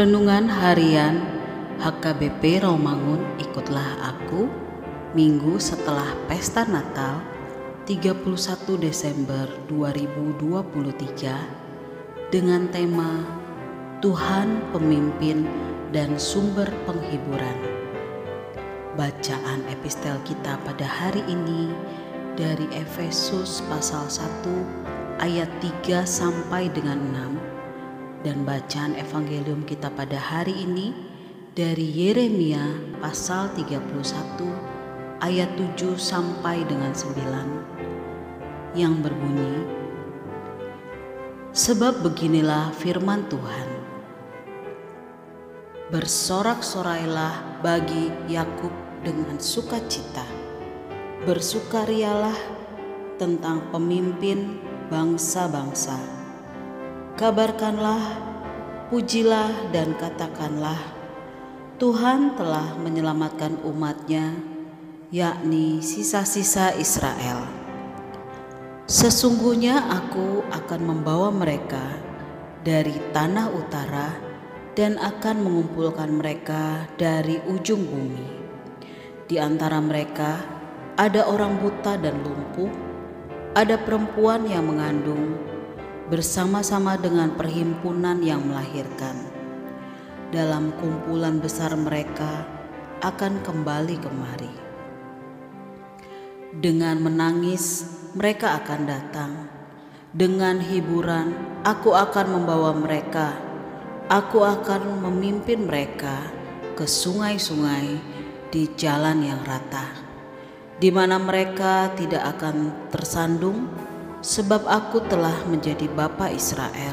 Renungan Harian HKBP Romangun Ikutlah Aku Minggu setelah Pesta Natal 31 Desember 2023 dengan tema Tuhan Pemimpin dan Sumber Penghiburan. Bacaan epistel kita pada hari ini dari Efesus pasal 1 ayat 3 sampai dengan 6 dan bacaan evangelium kita pada hari ini dari Yeremia pasal 31 ayat 7 sampai dengan 9 yang berbunyi Sebab beginilah firman Tuhan. Bersorak-sorailah bagi Yakub dengan sukacita. Bersukarialah tentang pemimpin bangsa-bangsa kabarkanlah, pujilah dan katakanlah, Tuhan telah menyelamatkan umatnya, yakni sisa-sisa Israel. Sesungguhnya aku akan membawa mereka dari tanah utara dan akan mengumpulkan mereka dari ujung bumi. Di antara mereka ada orang buta dan lumpuh, ada perempuan yang mengandung, bersama-sama dengan perhimpunan yang melahirkan. Dalam kumpulan besar mereka akan kembali kemari. Dengan menangis, mereka akan datang. Dengan hiburan, aku akan membawa mereka. Aku akan memimpin mereka ke sungai-sungai di jalan yang rata, di mana mereka tidak akan tersandung sebab aku telah menjadi bapa Israel.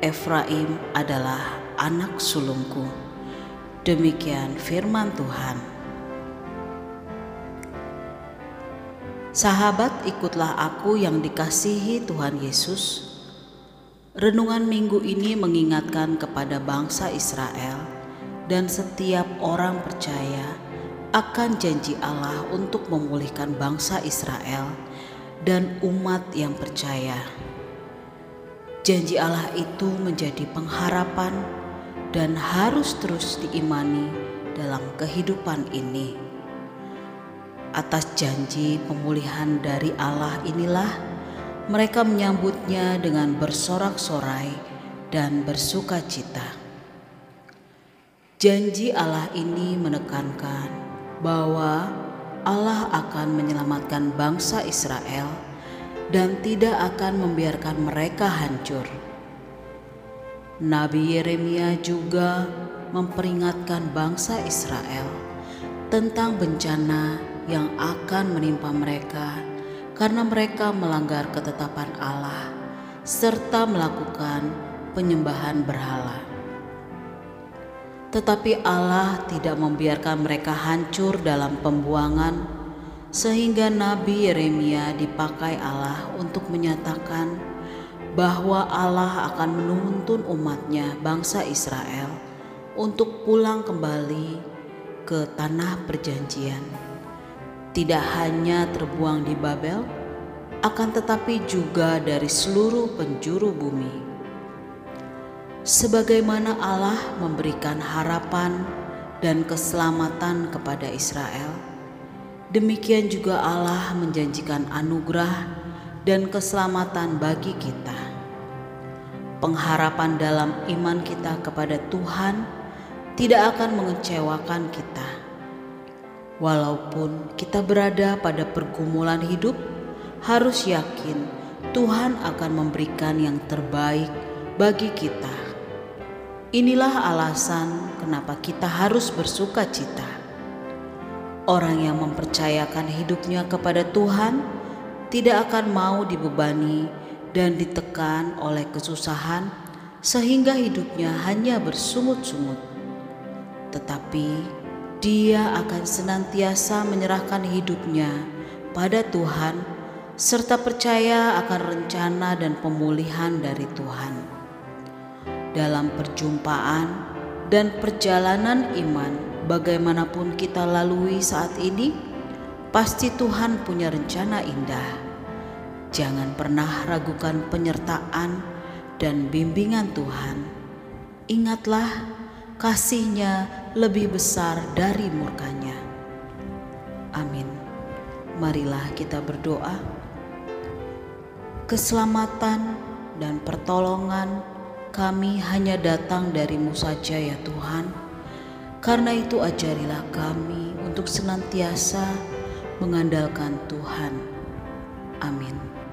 Efraim adalah anak sulungku. Demikian firman Tuhan. Sahabat, ikutlah aku yang dikasihi Tuhan Yesus. Renungan minggu ini mengingatkan kepada bangsa Israel dan setiap orang percaya akan janji Allah untuk memulihkan bangsa Israel dan umat yang percaya. Janji Allah itu menjadi pengharapan dan harus terus diimani dalam kehidupan ini. Atas janji pemulihan dari Allah inilah mereka menyambutnya dengan bersorak-sorai dan bersuka cita. Janji Allah ini menekankan bahwa Allah akan menyelamatkan bangsa Israel dan tidak akan membiarkan mereka hancur. Nabi Yeremia juga memperingatkan bangsa Israel tentang bencana yang akan menimpa mereka karena mereka melanggar ketetapan Allah serta melakukan penyembahan berhala tetapi Allah tidak membiarkan mereka hancur dalam pembuangan, sehingga Nabi Yeremia dipakai Allah untuk menyatakan bahwa Allah akan menuntun umatnya, bangsa Israel, untuk pulang kembali ke tanah perjanjian. Tidak hanya terbuang di Babel, akan tetapi juga dari seluruh penjuru bumi sebagaimana Allah memberikan harapan dan keselamatan kepada Israel, demikian juga Allah menjanjikan anugerah dan keselamatan bagi kita. Pengharapan dalam iman kita kepada Tuhan tidak akan mengecewakan kita. Walaupun kita berada pada pergumulan hidup, harus yakin Tuhan akan memberikan yang terbaik bagi kita Inilah alasan kenapa kita harus bersuka cita. Orang yang mempercayakan hidupnya kepada Tuhan tidak akan mau dibebani dan ditekan oleh kesusahan, sehingga hidupnya hanya bersungut-sungut. Tetapi dia akan senantiasa menyerahkan hidupnya pada Tuhan, serta percaya akan rencana dan pemulihan dari Tuhan dalam perjumpaan dan perjalanan iman, bagaimanapun kita lalui saat ini, pasti Tuhan punya rencana indah. Jangan pernah ragukan penyertaan dan bimbingan Tuhan. ingatlah kasihnya lebih besar dari murkanya. Amin. Marilah kita berdoa. Keselamatan dan pertolongan kami hanya datang darimu saja ya Tuhan. Karena itu ajarilah kami untuk senantiasa mengandalkan Tuhan. Amin.